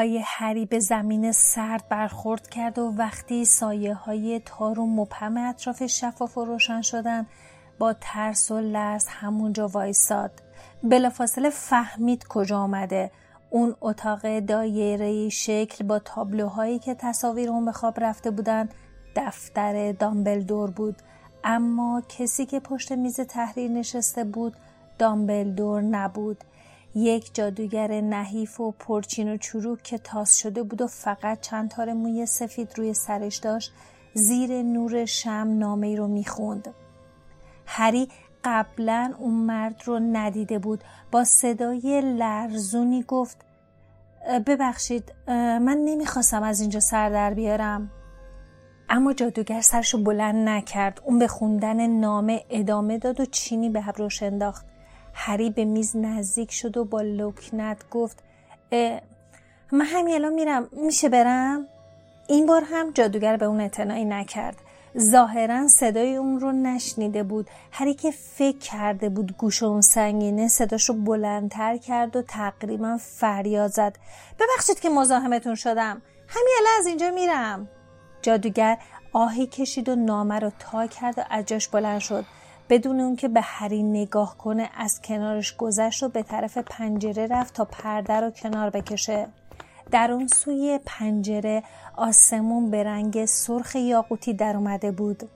پاهای هری به زمین سرد برخورد کرد و وقتی سایه های تار و مبهم اطراف شفاف و روشن شدن با ترس و لرز همونجا وایساد. بلافاصله فهمید کجا آمده. اون اتاق دایره شکل با تابلوهایی که تصاویر اون به خواب رفته بودن دفتر دامبلدور بود. اما کسی که پشت میز تحریر نشسته بود دامبلدور نبود. یک جادوگر نحیف و پرچین و چروک که تاس شده بود و فقط چند تار موی سفید روی سرش داشت زیر نور شم نامه رو می‌خوند. هری قبلا اون مرد رو ندیده بود. با صدای لرزونی گفت ببخشید من نمی‌خواستم از اینجا سر در بیارم. اما جادوگر سرشو بلند نکرد اون به خوندن نامه ادامه داد و چینی به ابروش انداخت هری به میز نزدیک شد و با لکنت گفت من همین الان میرم میشه برم؟ این بار هم جادوگر به اون اعتنایی نکرد. ظاهرا صدای اون رو نشنیده بود. هری که فکر کرده بود گوش اون سنگینه صداش رو بلندتر کرد و تقریبا فریاد زد. ببخشید که مزاحمتون شدم. همین الان از اینجا میرم. جادوگر آهی کشید و نامه رو تا کرد و اجاش بلند شد. بدون اون که به هری نگاه کنه از کنارش گذشت و به طرف پنجره رفت تا پرده رو کنار بکشه. در اون سوی پنجره آسمون به رنگ سرخ یاقوتی در اومده بود.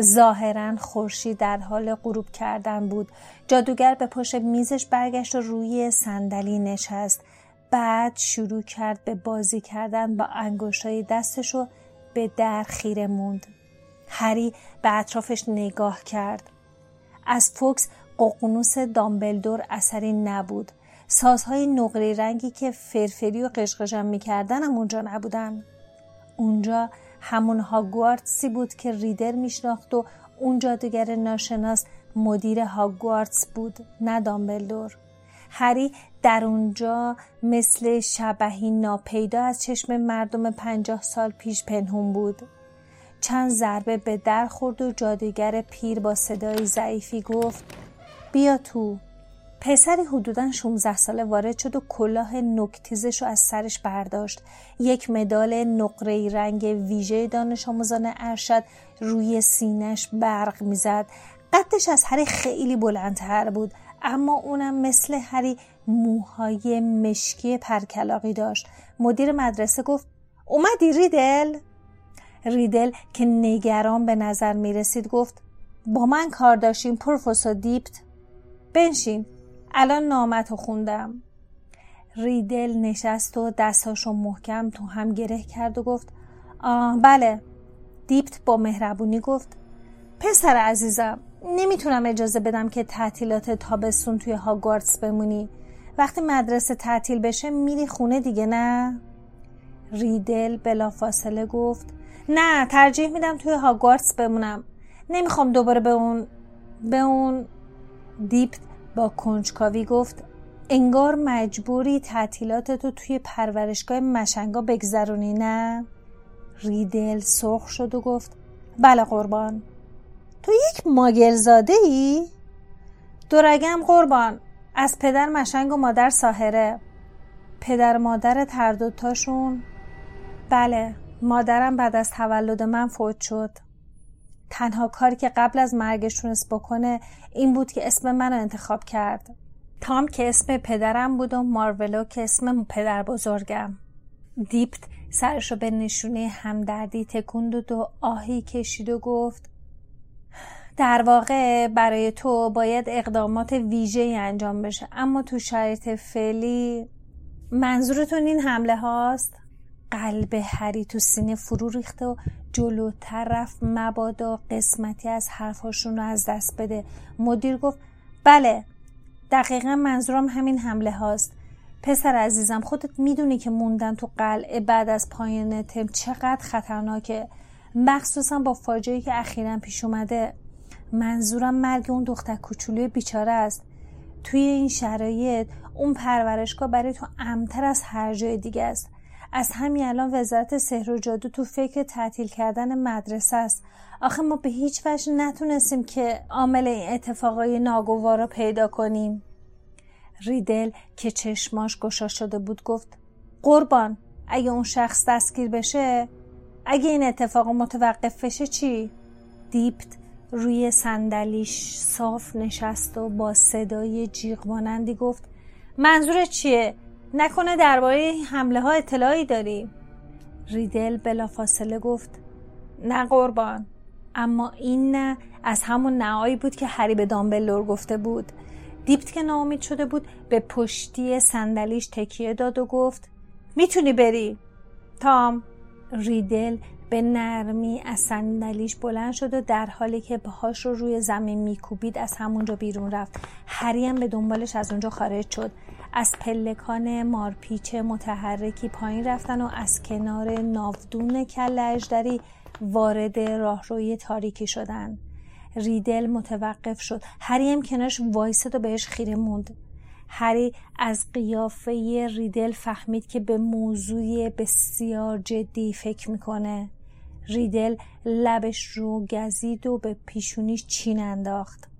ظاهرا خورشید در حال غروب کردن بود. جادوگر به پشت میزش برگشت و روی صندلی نشست. بعد شروع کرد به بازی کردن با انگشتای دستش و به در خیره موند. هری به اطرافش نگاه کرد. از فوکس ققنوس دامبلدور اثری نبود. سازهای نقره رنگی که فرفری و قشقشم می‌کردن هم اونجا نبودن. اونجا همون هاگوارتسی بود که ریدر میشناخت و اون جادوگر ناشناس مدیر هاگوارتس بود نه دامبلدور. هری در اونجا مثل شبهی ناپیدا از چشم مردم پنجاه سال پیش پنهون بود. چند ضربه به در خورد و جادوگر پیر با صدای ضعیفی گفت بیا تو. پسری حدودا 16 ساله وارد شد و کلاه نکتیزش رو از سرش برداشت. یک مدال نقره رنگ ویژه دانش آموزان ارشد روی سینش برق می‌زد. قدش از هری خیلی بلندتر بود اما اونم مثل هری موهای مشکی پرکلاقی داشت. مدیر مدرسه گفت اومدی ریدل؟ ریدل که نگران به نظر می رسید گفت با من کار داشتیم پروفسور دیپت؟ بنشین الان نامت رو خوندم. ریدل نشست و دستاشو محکم تو هم گره کرد و گفت آه بله. دیپت با مهربونی گفت پسر عزیزم نمی‌تونم اجازه بدم که تعطیلات تابستون توی هاگوارتس بمونی. وقتی مدرسه تعطیل بشه میری خونه دیگه نه؟ ریدل بلافاصله گفت نه ترجیح میدم توی هاگوارتس بمونم. نمی‌خوام دوباره به اون به اون دیپت با کنجکاوی گفت انگار مجبوری تعطیلاتتو توی پرورشگاه مشنگا بگذرونی نه؟ ریدل سرخ شد و گفت بله قربان. تو یک ماگرزاده ای؟ دورگم قربان از پدر مشنگ و مادر ساهره. پدر مادر هر دوتاشون؟ بله. مادرم بعد از تولد من فوت شد. تنها کاری که قبل از مرگش تونست بکنه این بود که اسم منو انتخاب کرد. تام که اسم پدرم بود و مارولو که اسم پدر بزرگم. دیپت سرشو به نشونه همدردی تکوند و آهی کشید و گفت در واقع برای تو باید اقدامات ویژه انجام بشه اما تو شرایط فعلی منظورتون این حمله هاست؟ قلب هری تو سینه فرو ریخته و جلوتر رفت. مبادا قسمتی از حرفاشون رو از دست بده. مدیر گفت بله دقیقا منظورم همین حمله هاست. پسر عزیزم خودت می‌دونی که موندن تو قلعه بعد از پایان تم چقدر خطرناکه. مخصوصا با فاجعه که اخیرا پیش اومده. منظورم مرگ اون دختر کوچولوی بیچاره است. توی این شرایط اون پرورشگاه برای تو امتر از هر جای دیگه است. از همین الان وزارت سحر و جادو تو فکر تعطیل کردن مدرسه است. آخه ما به هیچ وجه نتونستیم که عامل این اتفاقای ناگوار رو پیدا کنیم. ریدل که چشماش گشا شده بود گفت قربان اگه اون شخص دستگیر بشه اگه این اتفاق متوقف بشه چی؟ دیپت روی صندلیش صاف نشست و با صدای جیغ مانندی گفت منظور چیه؟ نکنه درباره حمله ها اطلاعی داری؟ ریدل بلافاصله گفت نه قربان اما این نه از همون نهایی بود که هری به دامبلور گفته بود. دیپت که ناامید شده بود به پشتی صندلیش تکیه داد و گفت می‌تونی بری؟ تام ریدل به نرمی از صندلیش بلند شد و در حالی که پاهاش رو روی زمین میکوبید از همونجا بیرون رفت. هری هم به دنبالش از اونجا خارج شد. از پلکان مارپیچ متحرکی پایین رفتن و از کنار ناودون کل اجدری وارد راهروی تاریکی شدن. ریدل متوقف شد. هری هم کنارش وایسد و بهش خیره موند. هری از قیافه ریدل فهمید که به موضوع بسیار جدی فکر می‌کنه. ریدل لبش رو گزید و به پیشونیش چین انداخت.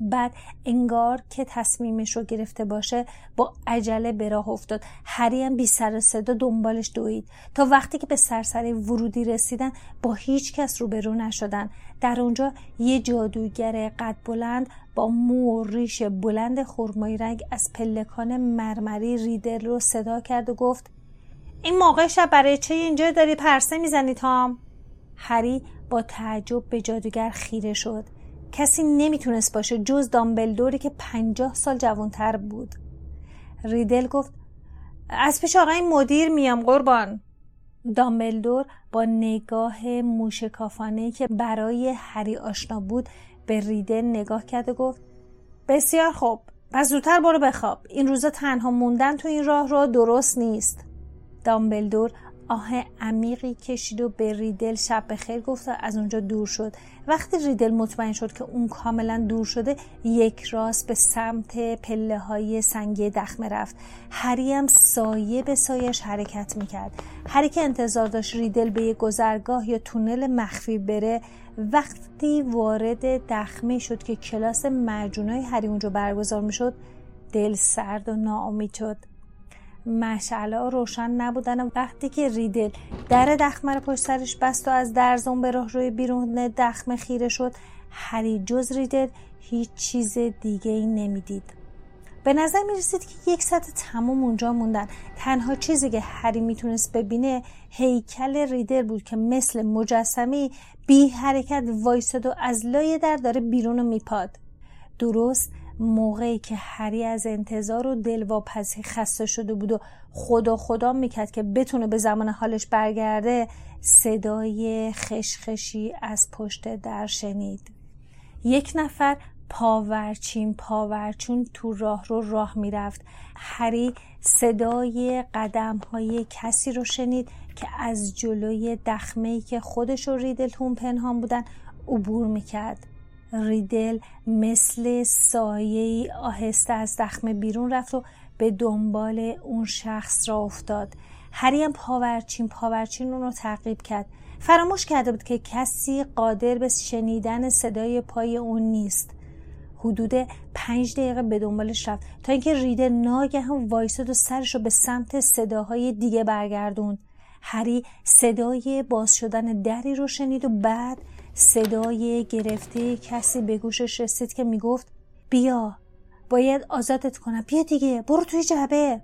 بعد انگار که تصمیمش رو گرفته باشه با عجله به راه افتاد. هری هم بی سر صدا دنبالش دوید. تا وقتی که به سرسری ورودی رسیدن با هیچ کس روبرو نشدن. در اونجا یه جادوگر قد بلند با مو و ریش بلند خرمایی رنگ از پلکان مرمری ریدل رو صدا کرد و گفت این موقع شب برای چه اینجا داری پرسه می‌زنی تام؟ هری با تعجب به جادوگر خیره شد. کسی نمی‌تونست باشه جز دامبلدوری که پنجاه سال جوانتر بود. ریدل گفت از پیش آقای مدیر میام قربان. دامبلدور با نگاه موشکافانه که برای هری آشنا بود به ریدل نگاه کرد و گفت بسیار خوب پس زودتر برو بخواب. این روزا تنها موندن تو این راه را درست نیست. دامبلدور آه عمیقی کشید و به ریدل شب بخیر گفت و از اونجا دور شد. وقتی ریدل مطمئن شد که اون کاملا دور شده یک راست به سمت پله های سنگی دخمه رفت. هری هم سایه به سایش حرکت می‌کرد. هری که انتظار داشت ریدل به یک گذرگاه یا تونل مخفی بره وقتی وارد دخمه شد که کلاس مرجونای هری اونجا برگزار می‌شد دل سرد و ناامید شد. مشعله روشن نبودن. و وقتی که ریدل در دخمه رو پشت سرش بست و از درزون به راه روی بیرون دخمه خیره شد هری جز ریدل هیچ چیز دیگه ای نمی‌دید. به نظر می رسید که یک ساعت تمام اونجا موندن. تنها چیزی که هری می‌تونست ببینه هیکل ریدل بود که مثل مجسمی بی حرکت وایساد و از لای در داره بیرون میپاد. درست موقعی که هری از انتظار و دلواپسی خسته شده بود و خدا خدا می‌کرد که بتونه به زمان حالش برگرده صدای خشخشی از پشت در شنید. یک نفر پاورچین پاورچون تو راه رو راه می‌رفت. هری صدای قدم های کسی رو شنید که از جلوی دخمه که خودش و ریدلتون پنهان بودن عبور می‌کرد. ریدل مثل سایه آهسته از دخمه بیرون رفت و به دنبال اون شخص را افتاد. هری هم پاورچین پاورچین اون رو تعقیب کرد. فراموش کرده بود که کسی قادر به شنیدن صدای پای اون نیست. حدود پنج دقیقه به دنبالش رفت تا اینکه ریده ناگه هم وایساد و سرش رو به سمت صداهای دیگه برگردوند. هری صدای باز شدن دری رو شنید و بعد صدای گرفته کسی به گوشش رسید که می‌گفت بیا باید آزادت کنم بیا دیگه برو توی جعبه.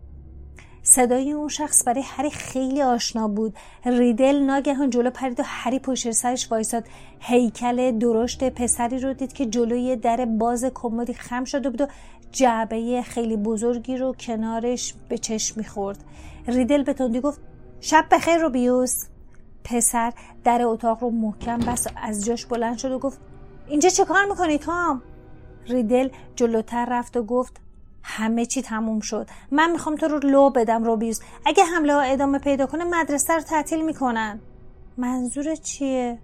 صدای اون شخص برای هری خیلی آشنا بود. ریدل ناگهان جلو پرید و هری پشت سرش وایساد. هیکل درشت پسری رو دید که جلوی در باز کمدی خم شده بود و جعبه خیلی بزرگی رو کنارش به چشم می‌خورد. ریدل به تندی گفت شب بخیر رو بیوس پسر در اتاق رو محکم بست و از جاش بلند شد و گفت اینجا چه کار می‌کنی تام؟ ریدل جلوتر رفت و گفت همه چی تموم شد. من می‌خوام تو رو لو بدم روبیوس. اگه حمله ها ادامه پیدا کنه مدرسه رو تعطیل می‌کنن. منظور چیه؟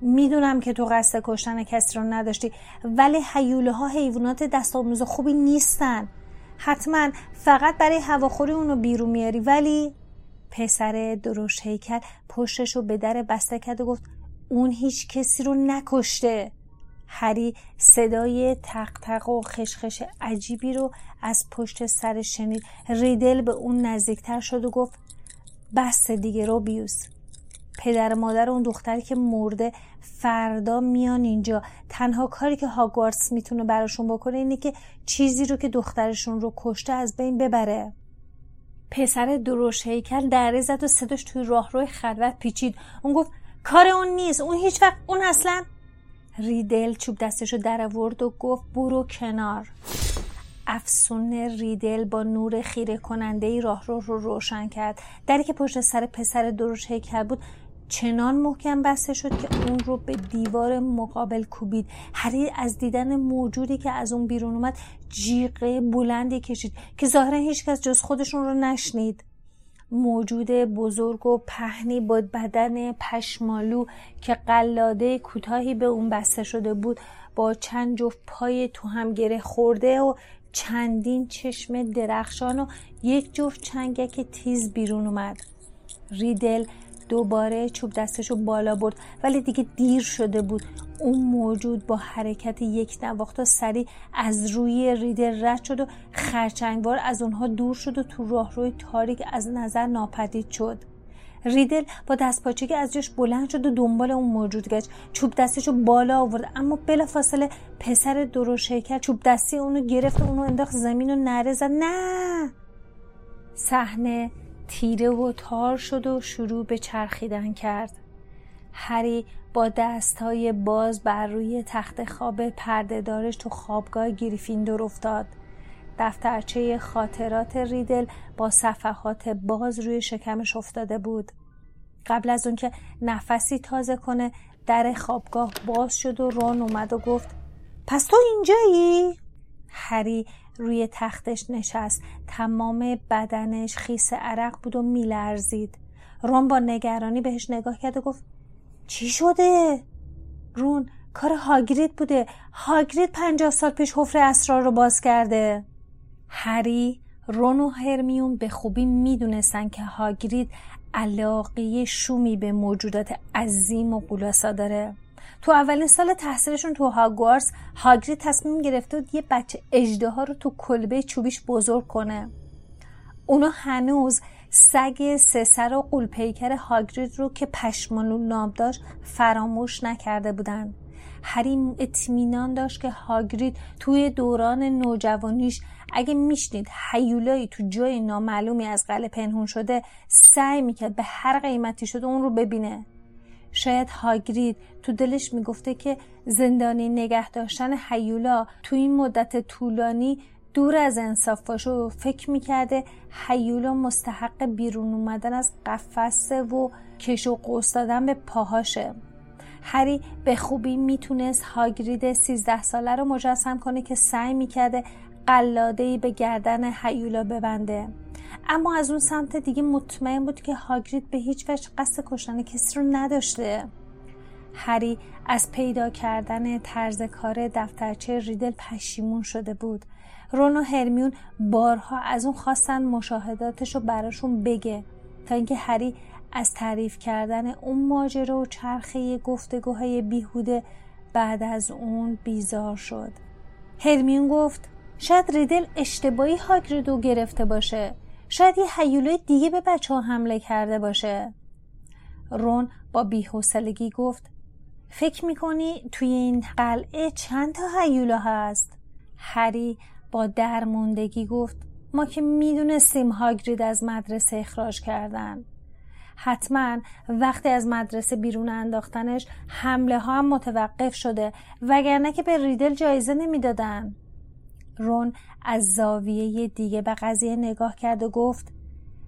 می‌دونم که تو قصد کشتن کسی رو نداشتی ولی حیوله ها حیوانات دست آموز خوبی نیستن. حتما فقط برای هواخوری اونو بیرون میاری ولی پسر درشت هیکل پشتش رو به در بسته کرد و گفت اون هیچ کسی رو نکشته. هری صدای تق تق و خشخش عجیبی رو از پشت سر شنید. ریدل به اون نزدیکتر شد و گفت بس دیگه روبیوس پدر مادر اون دختری که مرده فردا میان اینجا. تنها کاری که هاگوارتس می‌تونه براشون بکنه اینه که چیزی رو که دخترشون رو کشته از بین ببره. پسر دروش هیکل دره زد و صداش توی راهروی خلوت پیچید. اون گفت کار اون نیست اون هیچ وقت اون اصلا. ریدل چوب دستشو در آورد و گفت برو کنار. افسون ریدل با نور خیره کننده ای راه رو, رو روشن کرد. دری که پشت سر پسر دروش هیکل بود چنان محکم بسته شد که اون رو به دیوار مقابل کوبید. هری از دیدن موجودی که از اون بیرون اومد جیغه بلندی کشید که ظاهرا هیچکس جز خودشون رو نشنید. موجود بزرگ و پهنی با بدن پشمالو که قلاده کوتاهی به اون بسته شده بود با چند جفت پای تو هم گره خورده و چندین چشم درخشان و یک جفت چنگک تیز بیرون اومد. ریدل دوباره چوب دستشو بالا برد ولی دیگه دیر شده بود. اون موجود با حرکت یک نواخت سری از روی ریدل رد شد و خرچنگوار از اونها دور شد و تو راهروی تاریک از نظر ناپدید شد. ریدل با دست که از جاش بلند شد و دنبال اون موجود گشت. چوب دستشو بالا آورد اما بلا فاصله پسر دروشه چوب دستی اونو گرفت و اونو انداخت زمین و نره زد. نه! صحنه تیره و تار شد و شروع به چرخیدن کرد. هری با دستهای باز بر روی تخت خواب پردهدارش تو خوابگاه گریفیندور افتاد. دفترچه خاطرات ریدل با صفحات باز روی شکمش افتاده بود. قبل از اون که نفسی تازه کنه در خوابگاه باز شد و رون اومد و گفت پس تو اینجایی؟ هری روی تختش نشست. تمام بدنش خیس عرق بود و میلرزید. رون با نگرانی بهش نگاه کرد و گفت چی شده؟ رون کار هاگرید بوده. هاگرید پنجاه سال پیش حفره اسرار رو باز کرده. هری رون و هرمیون به خوبی می‌دونستن که هاگرید علاقه شومی به موجودات عظیم و قولاسا داره. تو اولین سال تحصیلشون تو هاگوارس هاگرید تصمیم گرفته بود یه بچه اجده رو تو کلبه چوبیش بزرگ کنه. اونا هنوز سگ سسر و قولپیکر هاگرید رو که پشمالو نام داشت فراموش نکرده بودن. هری اطمینان داشت که هاگرید توی دوران نوجوانیش اگه میشنید حیولایی تو جای نامعلومی از قلعه پنهون شده سعی می‌کرد به هر قیمتی شده اون رو ببینه. شاید هاگرید تو دلش می‌گفته که زندانی نگه داشتن حیولا تو این مدت طولانی دور از انصاف باشه و فکر می‌کرده حیولا مستحق بیرون اومدن از قفسه و کش و قوس دادن به پاهاشه. هری به خوبی می‌تونست هاگرید 13 ساله رو مجسم کنه که سعی می‌کرده قلادهی به گردن حیولا ببنده. اما از اون سمت دیگه مطمئن بود که هاگرید به هیچ وجه قصد کشتن کسی رو نداشته. هری از پیدا کردن طرز کار دفترچه ریدل پشیمون شده بود. رون و هرمیون بارها از اون خواستن مشاهداتش رو براشون بگه تا اینکه هری از تعریف کردن اون ماجرا و چرخه گفتگوهای بیهوده بعد از اون بیزار شد. هرمیون گفت شاید ریدل اشتباهی هاگریدو گرفته باشه. شاید یه حیولای دیگه به بچه ها حمله کرده باشه. رون با بیحوصلگی گفت فکر می‌کنی توی این قلعه چند تا حیولا هست؟ هری با درموندگی گفت ما که می‌دونستیم هاگرید از مدرسه اخراج کردن. حتما وقتی از مدرسه بیرون انداختنش حمله ها هم متوقف شده وگرنه که به ریدل جایزه نمی‌دادن. رون از زاویه دیگه به قضیه نگاه کرد و گفت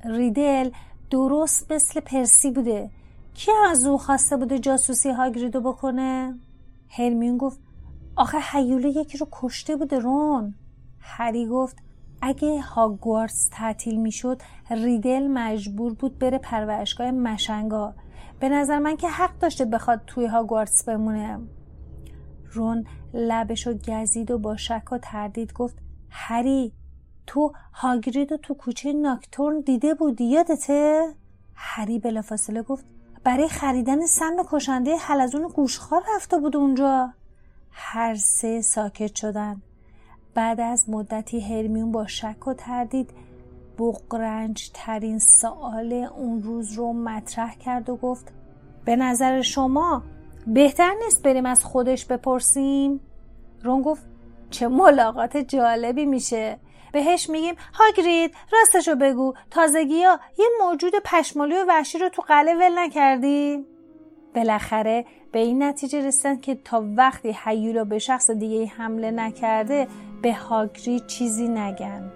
ریدل درست مثل پرسی بوده. کی از او خواسته بوده جاسوسی هاگریدو بکنه؟ هرمیون گفت آخه حیوله یکی رو کشته بوده رون. هری گفت اگه هاگوارتس تعطیل می‌شد ریدل مجبور بود بره پرورشگاه مشنگا. به نظر من که حق داشته بخواد توی هاگوارتس بمونه. رون لبشو گزید و با شک و تردید گفت هری تو هاگرید و تو کوچه ناکتورن دیده بودی یادته؟ هری بلافاصله گفت برای خریدن سم کشنده حلزون گوشخار رفته بود اونجا هر سه ساکت شدن بعد از مدتی هرمیون با شک و تردید بقرنج ترین سوال اون روز رو مطرح کرد و گفت به نظر شما بهتر نیست بریم از خودش بپرسیم؟ رون گفت چه ملاقات جالبی میشه بهش میگیم هاگرید راستشو بگو تازگی ها یه موجود پشمالی و وحشی رو تو قلعه ول نکردی؟ بالاخره به این نتیجه رسیدن که تا وقتی حیولا به شخص دیگه حمله نکرده به هاگرید چیزی نگن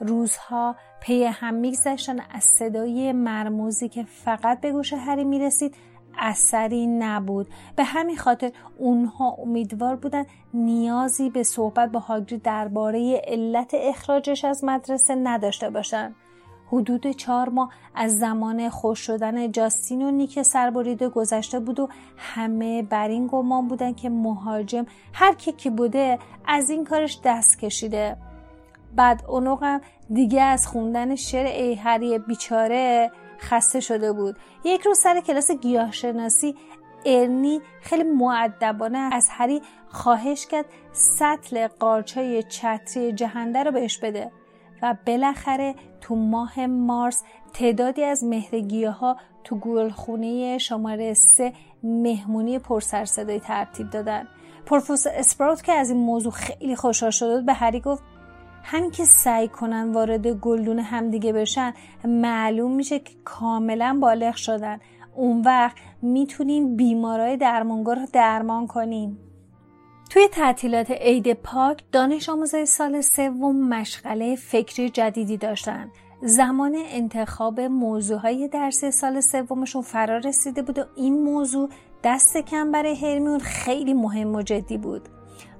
روزها پی هم میگذشتن. از صدای مرموزی که فقط به گوش هری می‌رسید اثری نبود. به همین خاطر اونها امیدوار بودن نیازی به صحبت با هاگری درباره علت اخراجش از مدرسه نداشته باشند حدود چهار ماه از زمان خوش شدن جاستین و نیک سربریده گذشته بود و همه بر این گمان بودن که مهاجم هر کی بوده از این کارش دست کشیده. بعد اونوقم دیگه از خوندن شعر ای هری بیچاره خسته شده بود. یک روز سر کلاس گیاهشناسی ارنی خیلی معدبانه از هری خواهش کرد سطل قارچای چتری جهنده رو بهش بده و بالاخره تو ماه مارس تعدادی از مهرگیه ها تو گلخونه شماره سه مهمونی پرسر ترتیب دادن. پروفسور اسپراوت که از این موضوع خیلی خوشحال شده به هری گفت همین که سعی کنن وارد گلدون همدیگه بشن معلوم میشه که کاملا بالغ شدن. اون وقت می‌تونیم بیمارای درمانگار رو درمان کنیم. توی تعطیلات عید پاک دانش آموزای سال سوم مشغله فکری جدیدی داشتن. زمان انتخاب موضوعهای درسی سال سومشون فرا رسیده بود و این موضوع دست کم برای هرمیون خیلی مهم و جدی بود.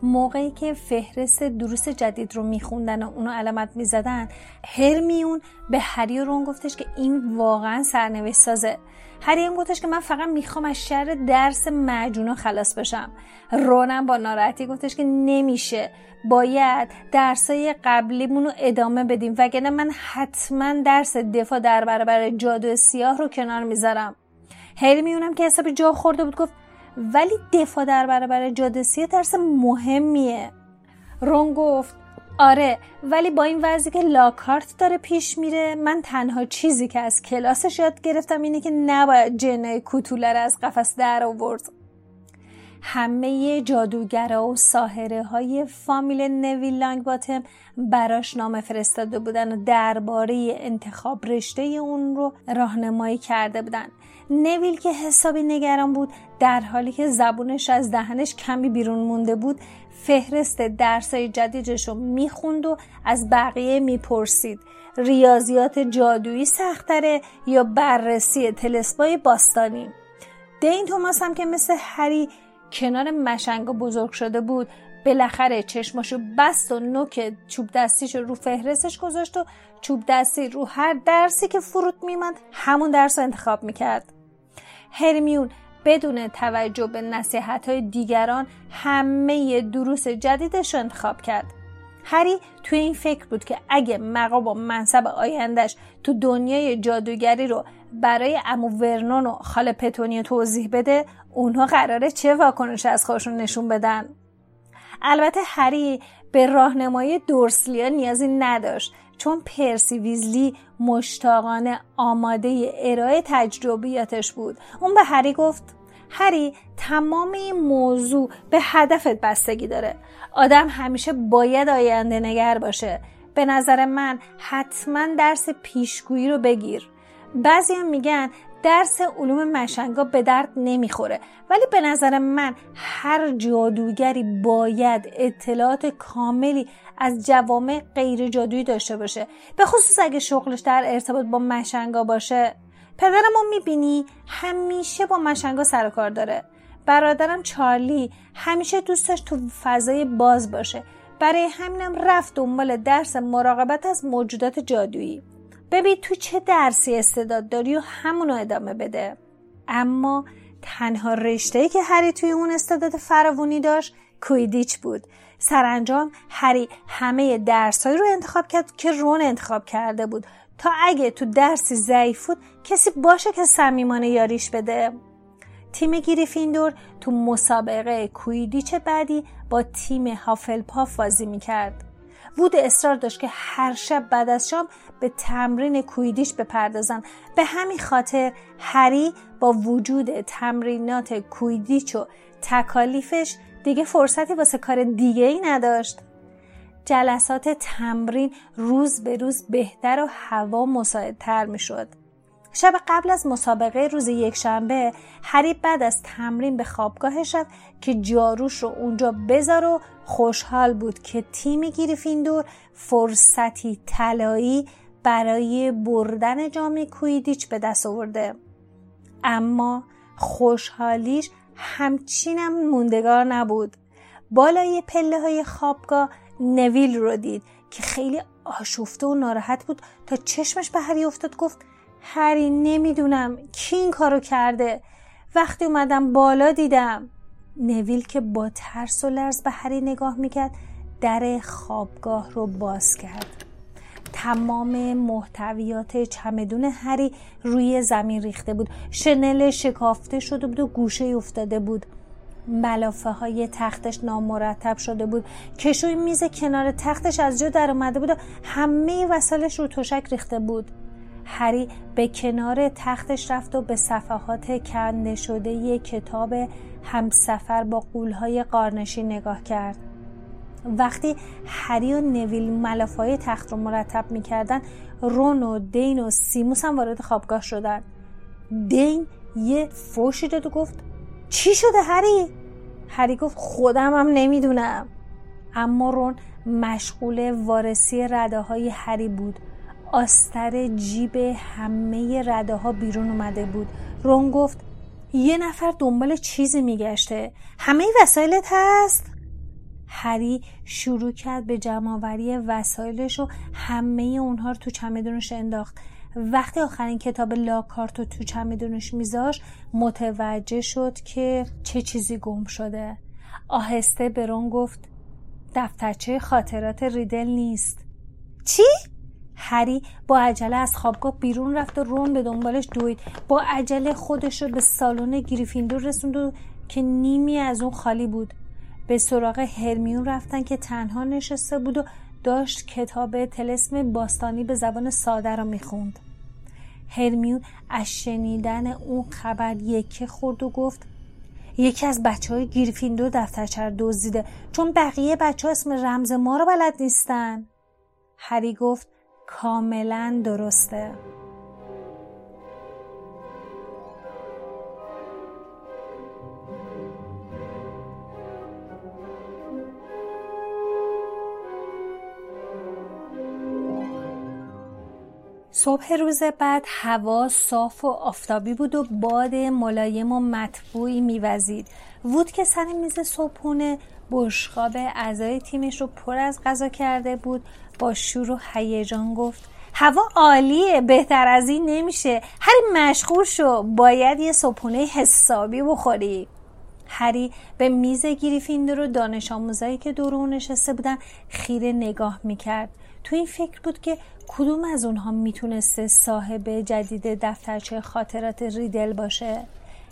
موقعی که فهرست دروس جدید رو میخوندن و اونو علامت می‌زدن هرمیون به هری و رون گفتش که این واقعا سرنوشت سازه. هری هم گفتش که من فقط می‌خوام از شر درس معجونا خلاص بشم. رونم با ناراحتی گفتش که نمیشه. باید درسای قبلیمون رو ادامه بدیم وگرنه من حتما درس دفاع در برابر جادو سیاه رو کنار می‌ذارم. هرمیونم که حساب جا خورده بود گفت ولی دفاع در برابر جادسیه درس مهمیه. رون گفت آره ولی با این وضعی که لاکارت داره پیش میره من تنها چیزی که از کلاسش یاد گرفتم اینه که نباید جنای کوتوله از قفس در آورد. همه جادوگرا و ساهره های فامیل نویل لانگ باتم براش نامه فرستاده بودن و درباره انتخاب رشته اون رو راهنمایی کرده بودن. نویل که حسابی نگران بود در حالی که زبونش از دهنش کمی بیرون مونده بود فهرست درسای جدیدش رو می‌خوند و از بقیه می‌پرسید. ریاضیات جادویی سختره یا بررسی تلسپای باستانی؟ دین توماس هم که مثل هری کنار مشنگا بزرگ شده بود بالاخره چشماشو بست و نوک چوب دستیش رو فهرستش گذاشت و چوب دستی رو هر درسی که فرود میمد همون درس رو انتخاب می‌کرد. هرمیون بدون توجه به نصیحت های دیگران همه دروس جدیدش رو انتخاب کرد. هری توی این فکر بود که اگه مقام و منصب آیندهش تو دنیای جادوگری رو برای امو ورنون و خاله پتونی توضیح بده اونها قراره چه واکنش از خودشون نشون بدن؟ البته هری به راهنمایی دورسلیا نیازی نداشت. چون پرسی ویزلی مشتاقانه آماده ارائه تجربیاتش بود. اون به هری گفت هری تمام این موضوع به هدفت بستگی داره. آدم همیشه باید آینده نگر باشه. به نظر من حتما درس پیشگویی رو بگیر. بعضی هم میگن درس علوم مشنگا به درد نمی‌خوره. ولی به نظر من هر جادوگری باید اطلاعات کاملی از جوامع غیر جادویی داشته باشه. به خصوص اگه شغلش در ارتباط با مشنگا باشه. پدرمو می‌بینی همیشه با مشنگا سر کار داره. برادرم چارلی همیشه دوستش تو فضای باز باشه. برای همینم رفت دنبال درس مراقبت از موجودات جادویی. ببین تو چه درسی استعداد داری و همونو ادامه بده. اما تنها رشته که هری توی اون استعداد فراوونی داشت کویدیچ بود. سرانجام هری همه درسهایی رو انتخاب کرد که رون انتخاب کرده بود. تا اگه تو درسی ضعیف بود کسی باشه که صمیمانه یاریش بده. تیم گریفیندور تو مسابقه کویدیچ بعدی با تیم هافلپاف بازی می‌کرد. وود اصرار داشت که هر شب بعد از شام به تمرین کویدیش بپردازن به همین خاطر هری با وجود تمرینات کویدیچ و تکالیفش دیگه فرصتی واسه کار دیگه ای نداشت جلسات تمرین روز به روز بهتر و هوا مساعدتر می شد. شب قبل از مسابقه روز یکشنبه هری بعد از تمرین به خوابگاهش رفت که جاروش رو اونجا بذار و خوشحال بود که تیم گریفیندور فرصتی طلایی برای بردن جام کویدیچ به دست آورده. اما خوشحالیش همچینم موندگار نبود. بالای پله های خوابگاه نویل رو دید که خیلی آشفته و ناراحت بود تا چشمش به هری افتاد گفت هری نمی‌دونم کی این کارو کرده. وقتی اومدم بالا دیدم نویل که با ترس و لرز به هری نگاه می‌کرد در خوابگاه رو باز کرد. تمام محتویات چمدون هری روی زمین ریخته بود. شنل شکافته شده بود و گوشه افتاده بود. ملافه های تختش نامرتب شده بود. کشوی میز کنار تختش از جا در اومده بود و همه وسایلش رو تشک ریخته بود. هری به کنار تختش رفت و به صفحات کنده شده ی کتاب همسفر با قولهای قارنشی نگاه کرد. وقتی هری و نویل ملافای تخت رو مرتب می‌کردن رون و دین و سیموس هم وارد خوابگاه شدن. دین یه فوشی داد و گفت چی شده هری؟ هری گفت خودم هم نمی‌دونم. اما رون مشغول وارسی رده های هری بود. آستر جیب همه رده ها بیرون اومده بود. رون گفت یه نفر دنبال چیزی میگشته. همه وسایلت هست؟ هری شروع کرد به جمعآوری وسایلش و همه اونها رو تو چمدونش انداخت. وقتی آخرین کتاب لاکارت رو تو چمدونش میذاش متوجه شد که چه چیزی گم شده. آهسته به رون گفت دفترچه خاطرات ریدل نیست. چی؟ هری با عجله از خوابگاه بیرون رفت و رون به دنبالش دوید. با عجله خودش رو به سالن گریفیندور رسوند و که نیمی از اون خالی بود. به سراغ هرمیون رفتن که تنها نشسته بود و داشت کتاب تلسم باستانی به زبان ساده را می‌خوند. هرمیون از شنیدن اون خبر یکی خورد و گفت یکی از بچه های گریفیندور دفترچه دزدیده؟ چون بقیه بچه ها اسم رمز ما رو بلد نیستن. هری گفت کاملا درسته. صبح روز بعد هوا صاف و آفتابی بود و باد ملایم و مطبوعی میوزید. وود که سر میز صبحونه بشقاب اعضای تیمش رو پر از غذا کرده بود. با شور و هیجان گفت هوا عالیه بهتر از این نمیشه. هری مشغول شو. باید یه صبحونه حسابی بخوری. هری به میز گریفیندور و دانش آموزایی که دور اون نشسته بودن خیره نگاه می‌کرد. تو این فکر بود که کدوم از اونها می‌تونسته صاحب جدید دفترچه خاطرات ریدل باشه.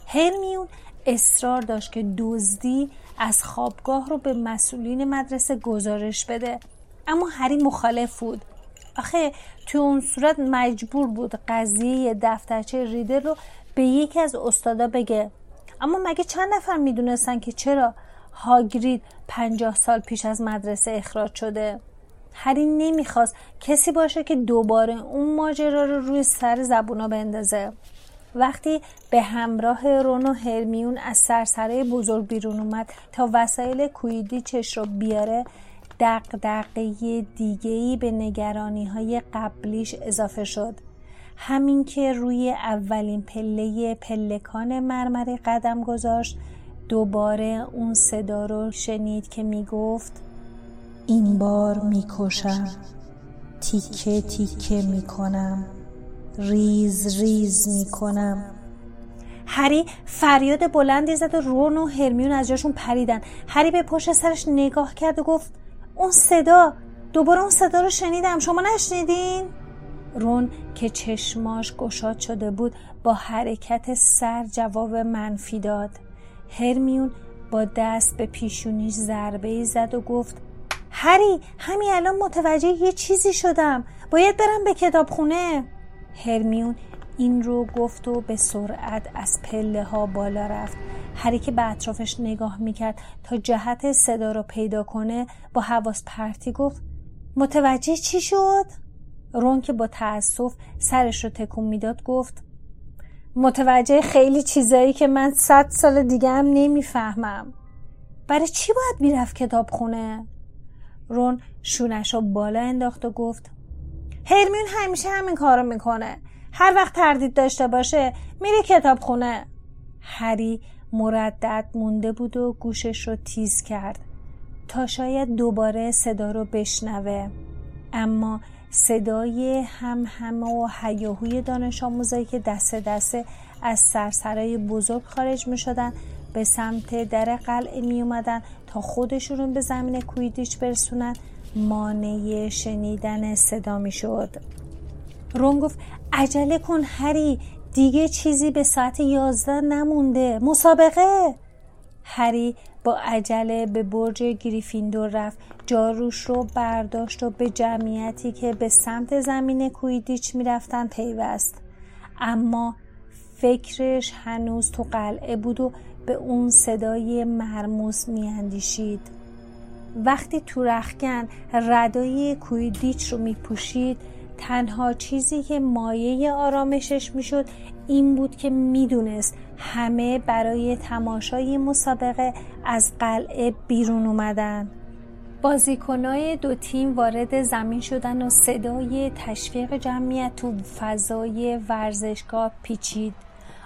هرمیون اصرار داشت که دزدی از خوابگاه رو به مسئولین مدرسه گزارش بده. اما هری مخالف بود. آخه تو اون صورت مجبور بود قضیه دفترچه ریدل رو به یکی از استادا بگه. اما مگه چند نفر می‌دونستن که چرا هاگرید پنجاه سال پیش از مدرسه اخراج شده؟ هری نمی‌خواست کسی باشه که دوباره اون ماجرا رو روی سر زبونا بندازه. وقتی به همراه رون و هرمیون از سرسره بزرگ بیرون اومد تا وسایل کویدیچش رو بیاره دقدقه دیگهی به نگرانی های قبلیش اضافه شد. همین که روی اولین پله پلکان مرمری قدم گذاشت دوباره اون صدا رو شنید که می‌گفت این بار می‌کشم. تیکه تیکه می‌کنم. ریز ریز می‌کنم. هری فریاد بلندی زد و رون و هرمیون از جاشون پریدن. هری به پشت سرش نگاه کرد و گفت اون صدا دوباره اون صدا رو شنیدم. شما نشنیدین؟ رون که چشماش گشاد شده بود با حرکت سر جواب منفی داد. هرمیون با دست به پیشونیش ضربه زد و گفت هری همین الان متوجه یه چیزی شدم. باید برم به کتابخونه. هرمیون این رو گفت و به سرعت از پله ها بالا رفت. هری که به اطرافش نگاه می‌کرد تا جهت صدا رو پیدا کنه با حواس پرتی گفت متوجه چی شد؟ رون که با تأسف سرش رو تکون می‌داد گفت متوجه خیلی چیزایی که من صد سال دیگه هم نمی‌فهمم برای چی باید می‌رفت کتاب خونه؟ رون شونش رو بالا انداخت و گفت هرمیون همیشه همین کارو می‌کنه هر وقت تردید داشته باشه میره کتاب خونه هری مردد مونده بود و گوشش رو تیز کرد. تا شاید دوباره صدا رو بشنوه. اما صدای هم همه و هیاهوی دانش آموزایی که دست دسته از سرسرای بزرگ خارج می شدن به سمت در قلعه می اومدن تا خودشون به زمین کویدیچ برسونن. مانع شنیدن صدا می شد رون گفت عجله کن هری دیگه چیزی به ساعت یازده نمونده. مسابقه! هری با عجله به برج گریفیندور رفت. جاروش رو برداشت و به جمعیتی که به سمت زمین کویدیچ می‌رفتن پیوست. اما فکرش هنوز تو قلعه بود و به اون صدای مرموز میاندیشید. وقتی تو رخکن ردای کویدیچ رو میپوشید تنها چیزی که مایه آرامشش می‌شد این بود که می‌دونست همه برای تماشای مسابقه از قلعه بیرون اومدن. بازیکنای دو تیم وارد زمین شدن و صدای تشویق جمعیت تو فضای ورزشگاه پیچید.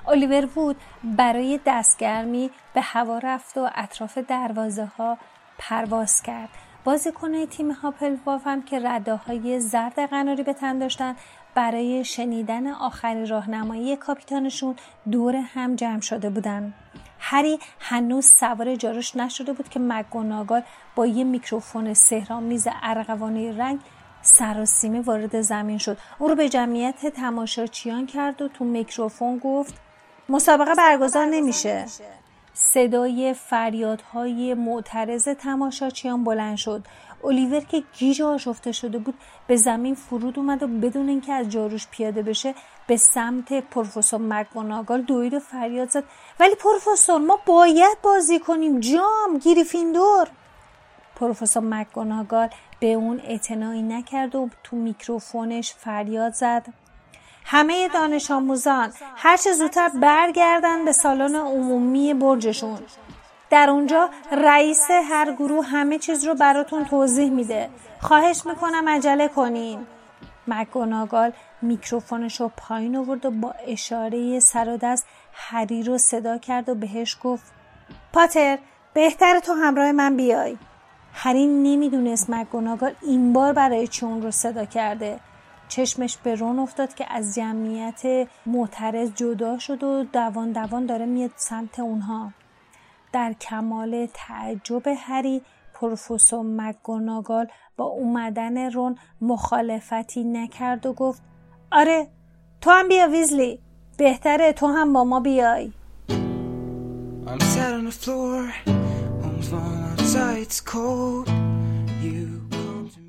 الیور وود برای دستگرمی به هوا رفت و اطراف دروازه ها پرواز کرد. بازیکنهای تیم هافلپاف هم که ردا های زرد قناری به تن داشتن برای شنیدن آخرین راهنمایی کاپیتانشون دور هم جمع شده بودن. هری هنوز سوار جاروش نشده بود که مک‌گوناگال با یه میکروفون سحرآمیز ارغوانی رنگ سراسیمه وارد زمین شد. او رو به جمعیت تماشاچیان کرد و تو میکروفون گفت مسابقه برگزار نمیشه. صدای فریادهای معترض تماشاچیان بلند شد. الیور که گیج آشفته شده بود به زمین فرود اومد و بدون اینکه از جاروش پیاده بشه به سمت پروفسور مکگوناگال دوید و فریاد زد. ولی پروفسور ما باید بازی کنیم. جام گریفیندور! پروفسور مکگوناگال به اون اعتنایی نکرد و تو میکروفونش فریاد زد. همه دانش آموزان هرچه زودتر برگردن به سالن عمومی برجشون. در اونجا رئیس هر گروه همه چیز رو براتون توضیح میده. خواهش می‌کنم عجله کنین. مکگوناگال میکروفونش رو پایین آورد و با اشاره سر و دست هری رو صدا کرد و بهش گفت پاتر بهتر تو همراه من بیای. هری نمی‌دونست مکگوناگال این بار برای چی اون رو صدا کرده. چشمش به رون افتاد که از جمعیت معترض جدا شد و دوان دوان داره میاد سمت اونها. در کمال تعجب هری پروفسور مکگوناگال با اومدن رون مخالفتی نکرد و گفت آره تو هم بیا ویزلی بهتره تو هم با ما بیای.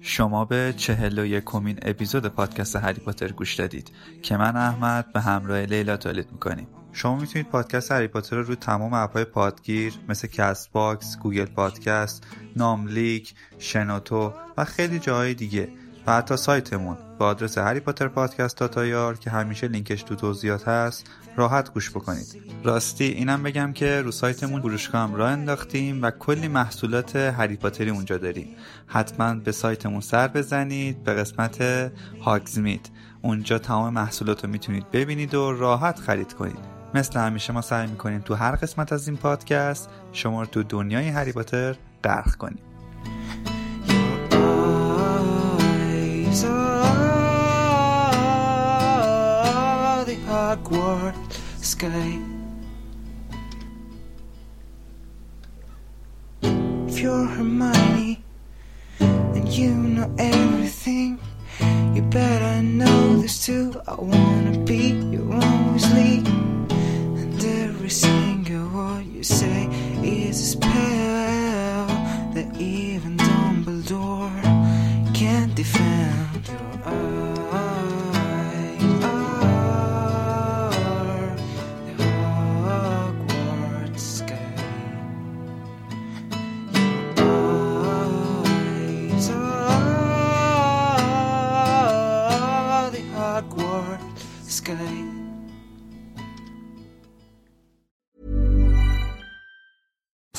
شما به چهل و یکمین اپیزود پادکست هری پاتر گوش دادید که من احمد به همراه لیلا تولید می‌کنیم. شما می‌تونید پادکست هری پاتر رو روی تمام اپهای پادگیر مثل Castbox، Google Podcast، ناملیک، شنوتو و خیلی جاهای دیگه و حتی سایتمون با آدرس هری پاتر پادکست که همیشه لینکش تو توضیحات هست راحت گوش بکنید. راستی اینم بگم که رو سایتمون فروشگاه هم راه انداختیم و کلی محصولات هری پاتری اونجا داریم. حتما به سایتمون سر بزنید به قسمت هاگزمیت اونجا تمام محصولات رو می‌تونید ببینید و راحت خرید کنید. مثل همیشه ما سعی می‌کنیم تو هر قسمت از این پادکست شما رو تو دنیای هری پاتر غرق کنیم. If you're Hermione and you know everything, you better know this too. I wanna be your